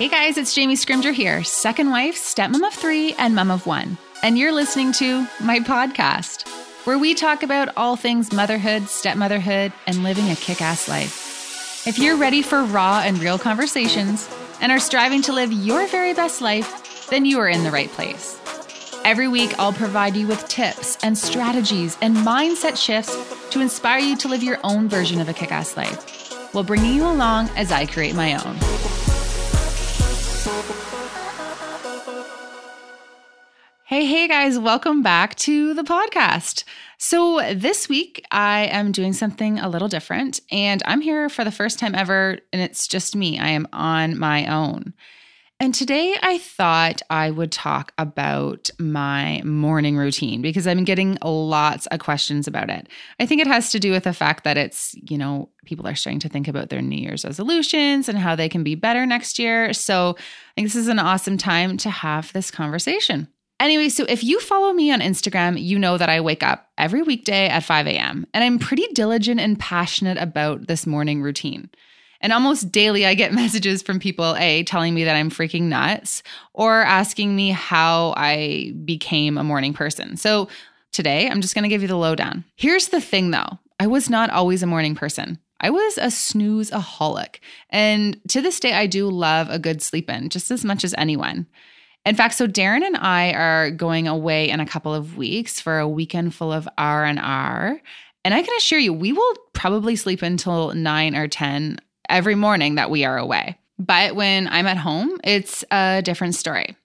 Hey guys, it's Jamie Scrimgeour here, second wife, stepmom of three, and mom of one. And you're listening to my podcast, where we talk about all things motherhood, stepmotherhood, and living a kick ass life. If you're ready for raw and real conversations and are striving to live your very best life, then you are in the right place. Every week, I'll provide you with tips and strategies and mindset shifts to inspire you to live your own version of a kick ass life while bringing you along as I create my own. Hey, hey guys, welcome back to the podcast. So, this week I am doing something a little different, and I'm here for the first time ever, and it's just me. I am on my own. And today I thought I would talk about my morning routine because I'm getting lots of questions about it. I think it has to do with the fact that it's, you know, people are starting to think about their New Year's resolutions and how they can be better next year. So I think this is an awesome time to have this conversation. Anyway, so if you follow me on Instagram, you know that I wake up every weekday at 5 a.m. and I'm pretty diligent and passionate about this morning routine. And almost daily, I get messages from people, A, telling me that I'm freaking nuts or asking me how I became a morning person. So today, I'm just to give you the lowdown. Here's the thing though I was not always a morning person. I was a snoozeaholic. And to this day, I do love a good sleep in just as much as anyone. In fact, so Darren and I are going away in a couple of weeks for a weekend full of R and R. And I can assure you, we will probably sleep until nine or 10 every morning that we are away. But when I'm at home, it's a different story.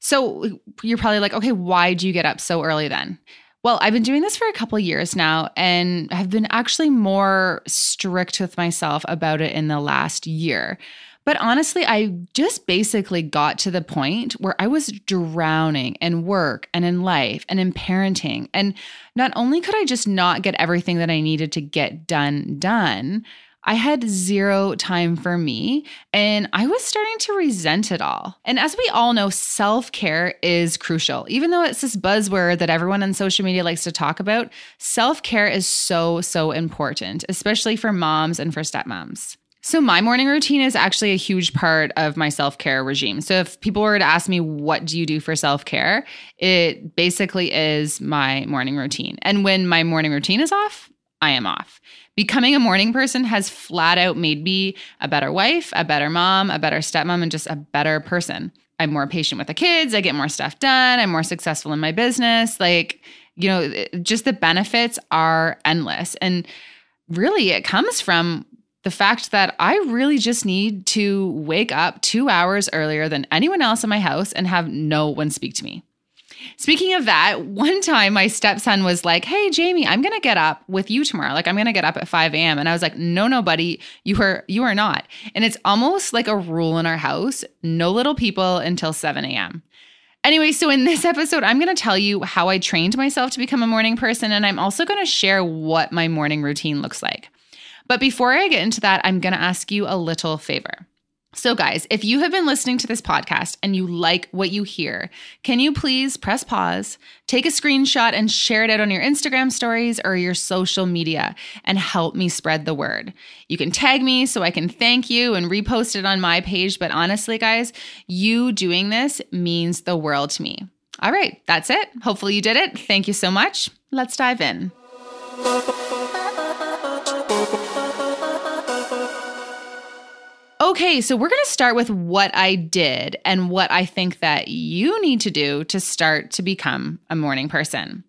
So you're probably like, okay, why do you get up so early then? Well, I've been doing this for a couple years now and have been actually more strict with myself about it in the last year. But honestly, I just basically got to the point where I was drowning in work and in life and in parenting. And not only could I just not get everything that I needed to get done, done, I had zero time for me and I was starting to resent it all. And as we all know, self care is crucial. Even though it's this buzzword that everyone on social media likes to talk about, self care is so, so important, especially for moms and for stepmoms. So, my morning routine is actually a huge part of my self care regime. So, if people were to ask me, what do you do for self care? It basically is my morning routine. And when my morning routine is off, I am off. Becoming a morning person has flat out made me a better wife, a better mom, a better stepmom, and just a better person. I'm more patient with the kids. I get more stuff done. I'm more successful in my business. Like, you know, just the benefits are endless. And really, it comes from the fact that I really just need to wake up two hours earlier than anyone else in my house and have no one speak to me. Speaking of that, one time my stepson was like, Hey, Jamie, I'm going to get up with you tomorrow. Like, I'm going to get up at 5 a.m. And I was like, No, no, buddy, you are, you are not. And it's almost like a rule in our house no little people until 7 a.m. Anyway, so in this episode, I'm going to tell you how I trained myself to become a morning person. And I'm also going to share what my morning routine looks like. But before I get into that, I'm going to ask you a little favor. So, guys, if you have been listening to this podcast and you like what you hear, can you please press pause, take a screenshot, and share it out on your Instagram stories or your social media and help me spread the word? You can tag me so I can thank you and repost it on my page. But honestly, guys, you doing this means the world to me. All right, that's it. Hopefully, you did it. Thank you so much. Let's dive in. Okay, so we're going to start with what I did and what I think that you need to do to start to become a morning person.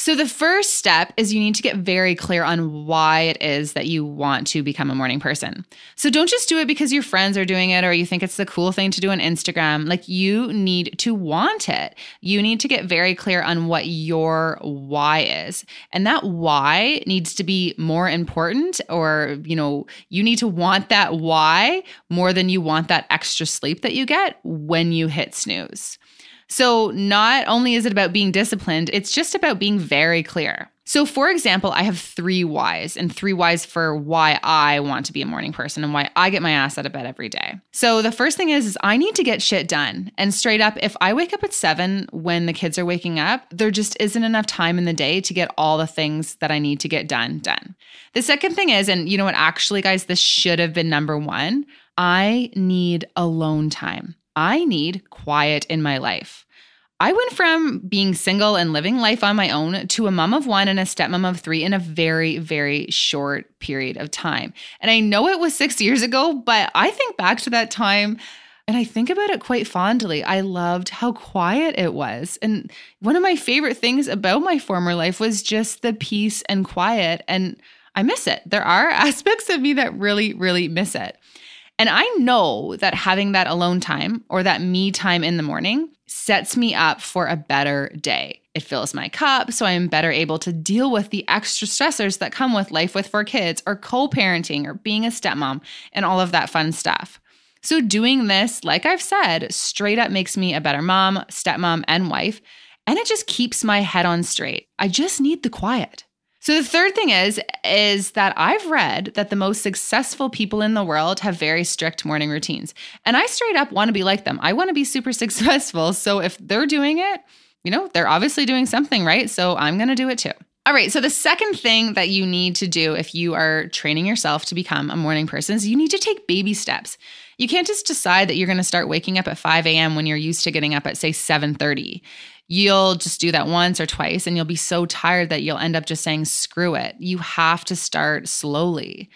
So, the first step is you need to get very clear on why it is that you want to become a morning person. So, don't just do it because your friends are doing it or you think it's the cool thing to do on Instagram. Like, you need to want it. You need to get very clear on what your why is. And that why needs to be more important, or, you know, you need to want that why more than you want that extra sleep that you get when you hit snooze. So, not only is it about being disciplined, it's just about being very clear. So, for example, I have three whys and three whys for why I want to be a morning person and why I get my ass out of bed every day. So, the first thing is, is I need to get shit done. And straight up, if I wake up at seven when the kids are waking up, there just isn't enough time in the day to get all the things that I need to get done done. The second thing is, and you know what, actually, guys, this should have been number one. I need alone time. I need quiet in my life. I went from being single and living life on my own to a mom of one and a stepmom of three in a very, very short period of time. And I know it was six years ago, but I think back to that time and I think about it quite fondly. I loved how quiet it was. And one of my favorite things about my former life was just the peace and quiet. And I miss it. There are aspects of me that really, really miss it. And I know that having that alone time or that me time in the morning sets me up for a better day. It fills my cup so I'm better able to deal with the extra stressors that come with life with four kids or co parenting or being a stepmom and all of that fun stuff. So, doing this, like I've said, straight up makes me a better mom, stepmom, and wife. And it just keeps my head on straight. I just need the quiet. So the third thing is is that I've read that the most successful people in the world have very strict morning routines. And I straight up want to be like them. I want to be super successful. So if they're doing it, you know, they're obviously doing something right, so I'm going to do it too. All right, so the second thing that you need to do if you are training yourself to become a morning person is you need to take baby steps. You can't just decide that you're going to start waking up at 5 a.m. when you're used to getting up at say 7:30 you'll just do that once or twice and you'll be so tired that you'll end up just saying, screw it. You have to start slowly.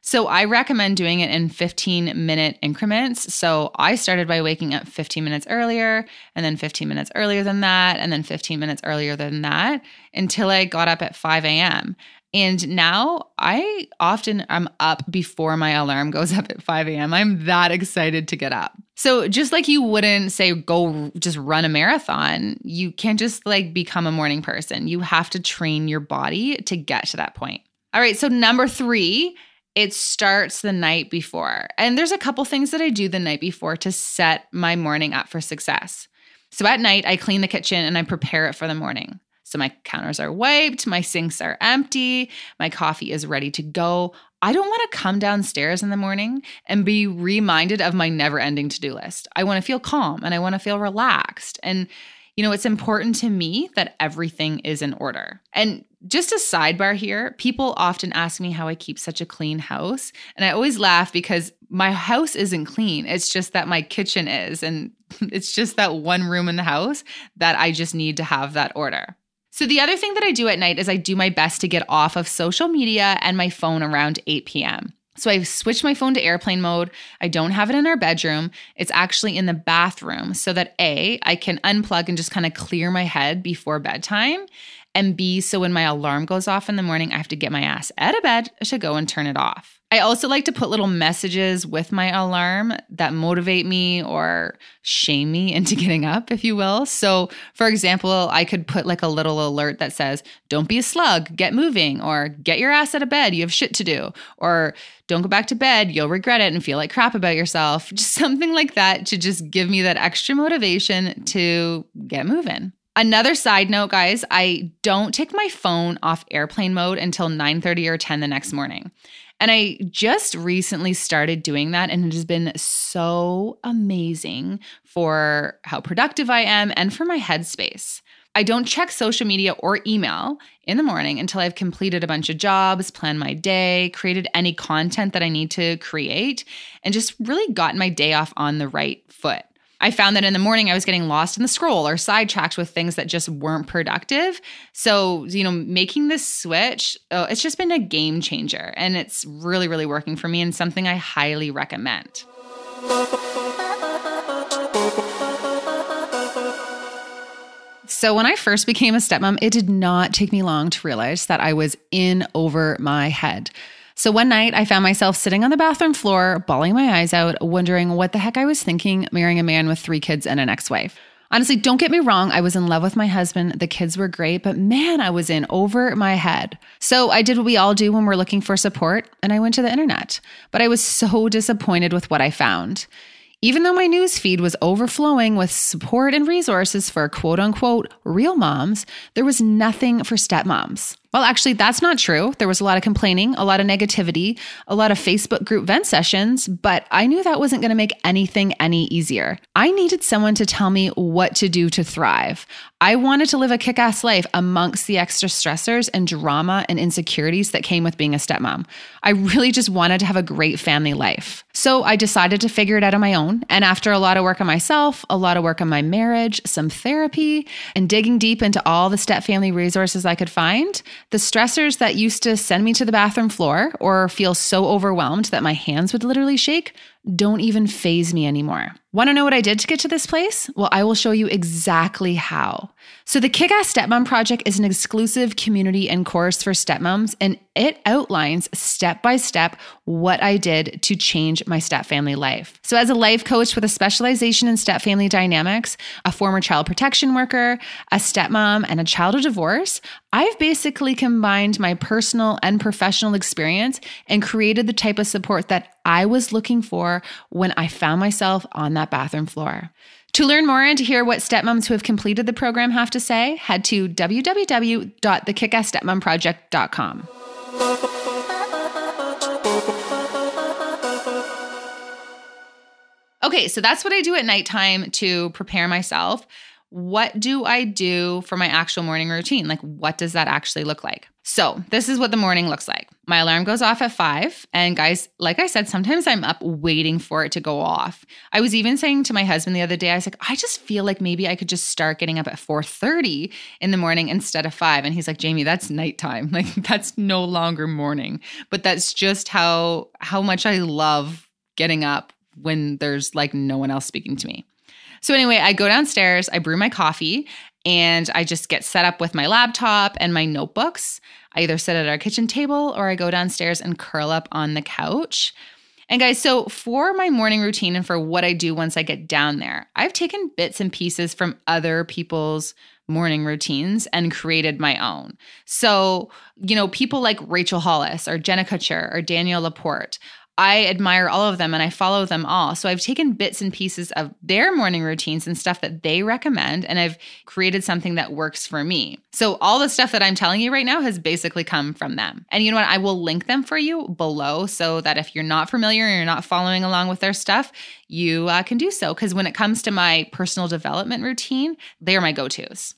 So I recommend doing it in 15 minute increments. So I started by waking up 15 minutes earlier, and then 15 minutes earlier than that, and then 15 minutes earlier than that until I got up at 5 a.m. And now I often am up before my alarm goes up at 5 a.m. I'm that excited to get up. So just like you wouldn't say go just run a marathon, you can't just like become a morning person. You have to train your body to get to that point. All right, so number 3, it starts the night before. And there's a couple things that I do the night before to set my morning up for success. So at night, I clean the kitchen and I prepare it for the morning. So my counters are wiped, my sinks are empty, my coffee is ready to go. I don't want to come downstairs in the morning and be reminded of my never ending to do list. I want to feel calm and I want to feel relaxed. And, you know, it's important to me that everything is in order. And just a sidebar here people often ask me how I keep such a clean house. And I always laugh because my house isn't clean. It's just that my kitchen is. And it's just that one room in the house that I just need to have that order. So, the other thing that I do at night is I do my best to get off of social media and my phone around 8 p.m. So I've switched my phone to airplane mode. I don't have it in our bedroom. It's actually in the bathroom so that A, I can unplug and just kind of clear my head before bedtime. And B, so when my alarm goes off in the morning, I have to get my ass out of bed to go and turn it off. I also like to put little messages with my alarm that motivate me or shame me into getting up, if you will. So, for example, I could put like a little alert that says, Don't be a slug, get moving, or get your ass out of bed, you have shit to do, or don't go back to bed, you'll regret it and feel like crap about yourself. Just something like that to just give me that extra motivation to get moving. Another side note, guys, I don't take my phone off airplane mode until 9 30 or 10 the next morning. And I just recently started doing that, and it has been so amazing for how productive I am and for my headspace. I don't check social media or email in the morning until I've completed a bunch of jobs, planned my day, created any content that I need to create, and just really gotten my day off on the right foot. I found that in the morning I was getting lost in the scroll or sidetracked with things that just weren't productive. So, you know, making this switch, oh, it's just been a game changer and it's really, really working for me and something I highly recommend. So, when I first became a stepmom, it did not take me long to realize that I was in over my head. So one night I found myself sitting on the bathroom floor, bawling my eyes out, wondering what the heck I was thinking marrying a man with three kids and an ex wife. Honestly, don't get me wrong, I was in love with my husband. The kids were great, but man, I was in over my head. So I did what we all do when we're looking for support, and I went to the internet. But I was so disappointed with what I found. Even though my news feed was overflowing with support and resources for quote unquote real moms, there was nothing for stepmoms. Well, actually, that's not true. There was a lot of complaining, a lot of negativity, a lot of Facebook group vent sessions, but I knew that wasn't going to make anything any easier. I needed someone to tell me what to do to thrive. I wanted to live a kick ass life amongst the extra stressors and drama and insecurities that came with being a stepmom. I really just wanted to have a great family life. So I decided to figure it out on my own. And after a lot of work on myself, a lot of work on my marriage, some therapy, and digging deep into all the step family resources I could find, the stressors that used to send me to the bathroom floor or feel so overwhelmed that my hands would literally shake don't even phase me anymore. Want to know what I did to get to this place? Well, I will show you exactly how. So, the Kick Ass Stepmom Project is an exclusive community and course for stepmoms, and it outlines step by step what I did to change my step family life. So, as a life coach with a specialization in step family dynamics, a former child protection worker, a stepmom, and a child of divorce, I've basically combined my personal and professional experience and created the type of support that I was looking for when I found myself on that bathroom floor. To learn more and to hear what stepmoms who have completed the program have to say, head to www.thekickassstepmomproject.com. Okay, so that's what I do at nighttime to prepare myself what do I do for my actual morning routine? Like, what does that actually look like? So, this is what the morning looks like. My alarm goes off at five. And, guys, like I said, sometimes I'm up waiting for it to go off. I was even saying to my husband the other day, I was like, I just feel like maybe I could just start getting up at 4:30 in the morning instead of five. And he's like, Jamie, that's nighttime. Like, that's no longer morning. But that's just how how much I love getting up when there's like no one else speaking to me. So, anyway, I go downstairs, I brew my coffee, and I just get set up with my laptop and my notebooks. I either sit at our kitchen table or I go downstairs and curl up on the couch. And guys, so for my morning routine and for what I do once I get down there, I've taken bits and pieces from other people's morning routines and created my own. So, you know, people like Rachel Hollis or Jenna Kutcher or Danielle Laporte I admire all of them and I follow them all. So I've taken bits and pieces of their morning routines and stuff that they recommend, and I've created something that works for me. So all the stuff that I'm telling you right now has basically come from them. And you know what? I will link them for you below so that if you're not familiar and you're not following along with their stuff, you uh, can do so. Because when it comes to my personal development routine, they are my go tos.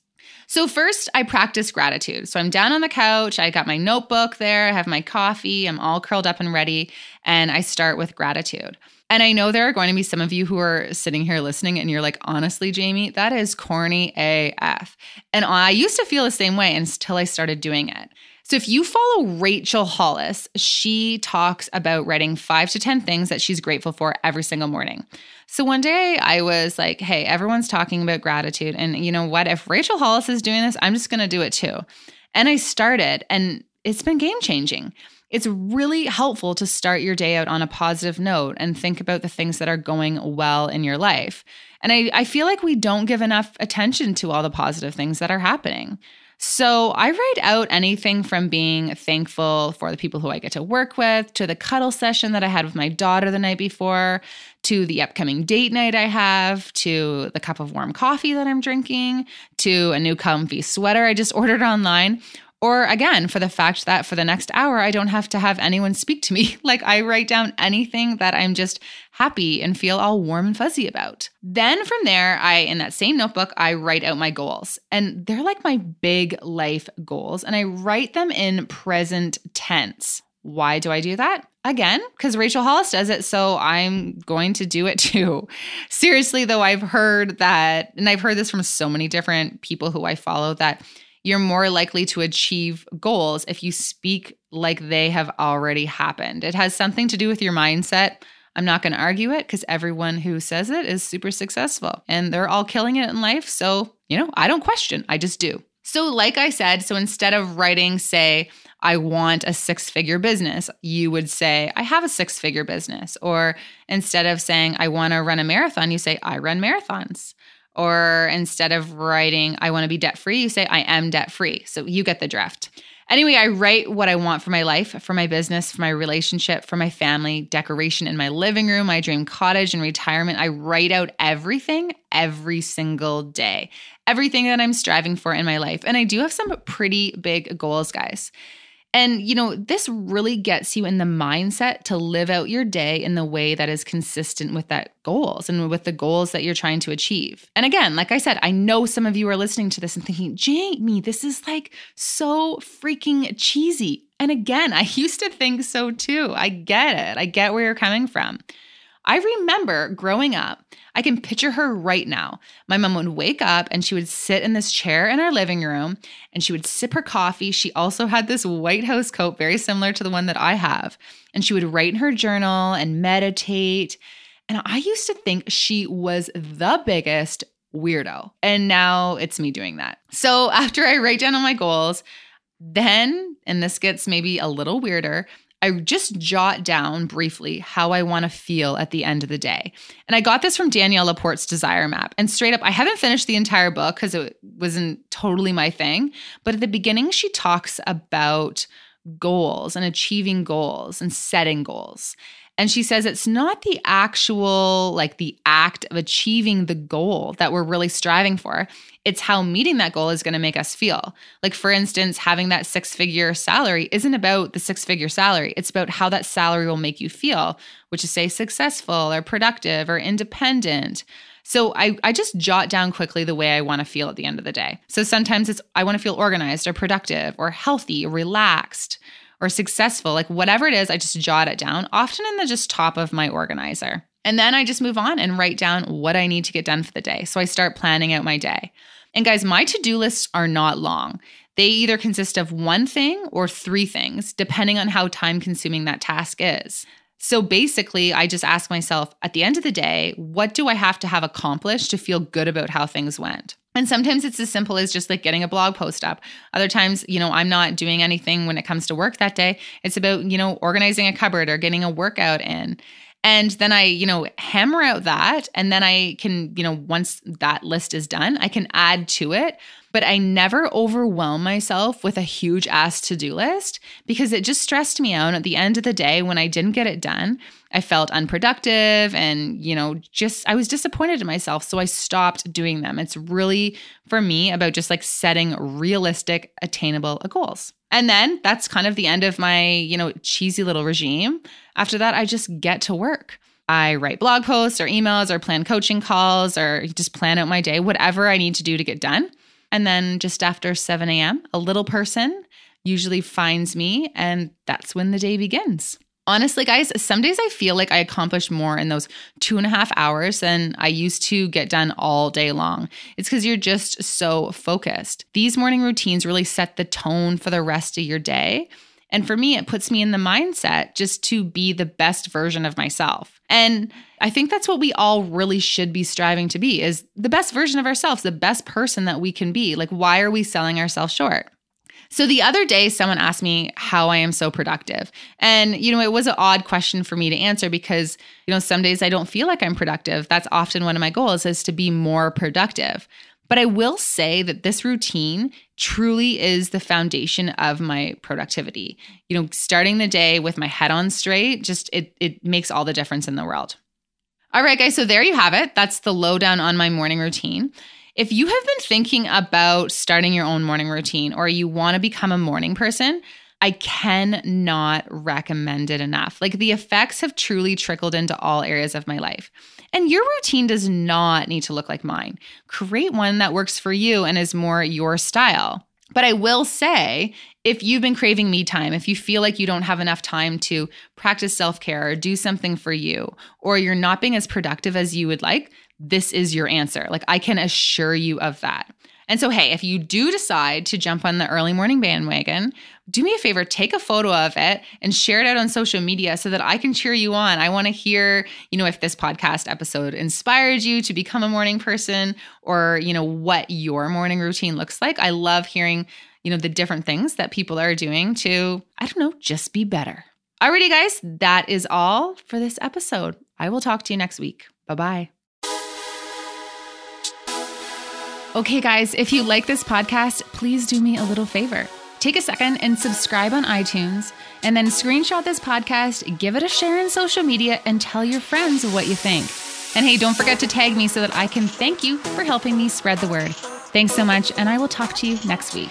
So, first, I practice gratitude. So, I'm down on the couch, I got my notebook there, I have my coffee, I'm all curled up and ready, and I start with gratitude. And I know there are going to be some of you who are sitting here listening and you're like, honestly, Jamie, that is corny AF. And I used to feel the same way until I started doing it. So if you follow Rachel Hollis, she talks about writing five to 10 things that she's grateful for every single morning. So one day I was like, hey, everyone's talking about gratitude. And you know what? If Rachel Hollis is doing this, I'm just going to do it too. And I started, and it's been game changing. It's really helpful to start your day out on a positive note and think about the things that are going well in your life. And I, I feel like we don't give enough attention to all the positive things that are happening. So I write out anything from being thankful for the people who I get to work with, to the cuddle session that I had with my daughter the night before, to the upcoming date night I have, to the cup of warm coffee that I'm drinking, to a new comfy sweater I just ordered online or again, for the fact that for the next hour, I don't have to have anyone speak to me. Like I write down anything that I'm just happy and feel all warm and fuzzy about. Then from there, I, in that same notebook, I write out my goals. And they're like my big life goals. And I write them in present tense. Why do I do that? Again, because Rachel Hollis does it, so I'm going to do it too. Seriously, though, I've heard that, and I've heard this from so many different people who I follow that you're more likely to achieve goals if you speak like they have already happened. It has something to do with your mindset. I'm not going to argue it because everyone who says it is super successful and they're all killing it in life. So, you know, I don't question, I just do. So, like I said, so instead of writing, say, I want a six figure business, you would say, I have a six figure business. Or instead of saying, I want to run a marathon, you say, I run marathons. Or instead of writing, I want to be debt free, you say, I am debt free. So you get the drift. Anyway, I write what I want for my life, for my business, for my relationship, for my family, decoration in my living room, my dream cottage, and retirement. I write out everything every single day, everything that I'm striving for in my life. And I do have some pretty big goals, guys. And, you know, this really gets you in the mindset to live out your day in the way that is consistent with that goals and with the goals that you're trying to achieve. And again, like I said, I know some of you are listening to this and thinking, Jamie, this is like so freaking cheesy. And again, I used to think so too. I get it. I get where you're coming from. I remember growing up, I can picture her right now. My mom would wake up and she would sit in this chair in our living room and she would sip her coffee. She also had this white house coat, very similar to the one that I have. And she would write in her journal and meditate. And I used to think she was the biggest weirdo. And now it's me doing that. So after I write down all my goals, then, and this gets maybe a little weirder, I just jot down briefly how I want to feel at the end of the day. And I got this from Danielle Laporte's Desire Map. And straight up, I haven't finished the entire book because it wasn't totally my thing. But at the beginning, she talks about goals and achieving goals and setting goals. And she says it's not the actual, like the act of achieving the goal that we're really striving for. It's how meeting that goal is going to make us feel. Like, for instance, having that six figure salary isn't about the six figure salary. It's about how that salary will make you feel, which is, say, successful or productive or independent. So I, I just jot down quickly the way I want to feel at the end of the day. So sometimes it's I want to feel organized or productive or healthy relaxed or successful, like whatever it is, I just jot it down, often in the just top of my organizer. And then I just move on and write down what I need to get done for the day. So I start planning out my day. And guys, my to do lists are not long. They either consist of one thing or three things, depending on how time consuming that task is. So basically, I just ask myself at the end of the day, what do I have to have accomplished to feel good about how things went? And sometimes it's as simple as just like getting a blog post up. Other times, you know, I'm not doing anything when it comes to work that day. It's about, you know, organizing a cupboard or getting a workout in. And then I, you know, hammer out that. And then I can, you know, once that list is done, I can add to it. But I never overwhelm myself with a huge ass to do list because it just stressed me out. At the end of the day, when I didn't get it done, I felt unproductive and, you know, just I was disappointed in myself. So I stopped doing them. It's really, for me, about just like setting realistic, attainable goals. And then that's kind of the end of my, you know, cheesy little regime. After that, I just get to work. I write blog posts or emails or plan coaching calls or just plan out my day, whatever I need to do to get done. And then just after 7 a.m., a little person usually finds me, and that's when the day begins. Honestly, guys, some days I feel like I accomplish more in those two and a half hours than I used to get done all day long. It's because you're just so focused. These morning routines really set the tone for the rest of your day. And for me, it puts me in the mindset just to be the best version of myself. And I think that's what we all really should be striving to be is the best version of ourselves, the best person that we can be. Like why are we selling ourselves short? So the other day, someone asked me how I am so productive. And, you know, it was an odd question for me to answer because, you know, some days I don't feel like I'm productive. That's often one of my goals is to be more productive. But I will say that this routine truly is the foundation of my productivity. You know, starting the day with my head on straight, just it it makes all the difference in the world. All right, guys, so there you have it. That's the lowdown on my morning routine. If you have been thinking about starting your own morning routine or you want to become a morning person, I cannot recommend it enough. Like the effects have truly trickled into all areas of my life. And your routine does not need to look like mine. Create one that works for you and is more your style. But I will say, if you've been craving me time, if you feel like you don't have enough time to practice self care or do something for you, or you're not being as productive as you would like, this is your answer. Like I can assure you of that. And so, hey, if you do decide to jump on the early morning bandwagon, do me a favor, take a photo of it and share it out on social media so that I can cheer you on. I want to hear, you know, if this podcast episode inspired you to become a morning person or, you know, what your morning routine looks like. I love hearing, you know, the different things that people are doing to, I don't know, just be better. Alrighty, guys, that is all for this episode. I will talk to you next week. Bye bye. Okay, guys, if you like this podcast, please do me a little favor. Take a second and subscribe on iTunes, and then screenshot this podcast, give it a share in social media, and tell your friends what you think. And hey, don't forget to tag me so that I can thank you for helping me spread the word. Thanks so much, and I will talk to you next week.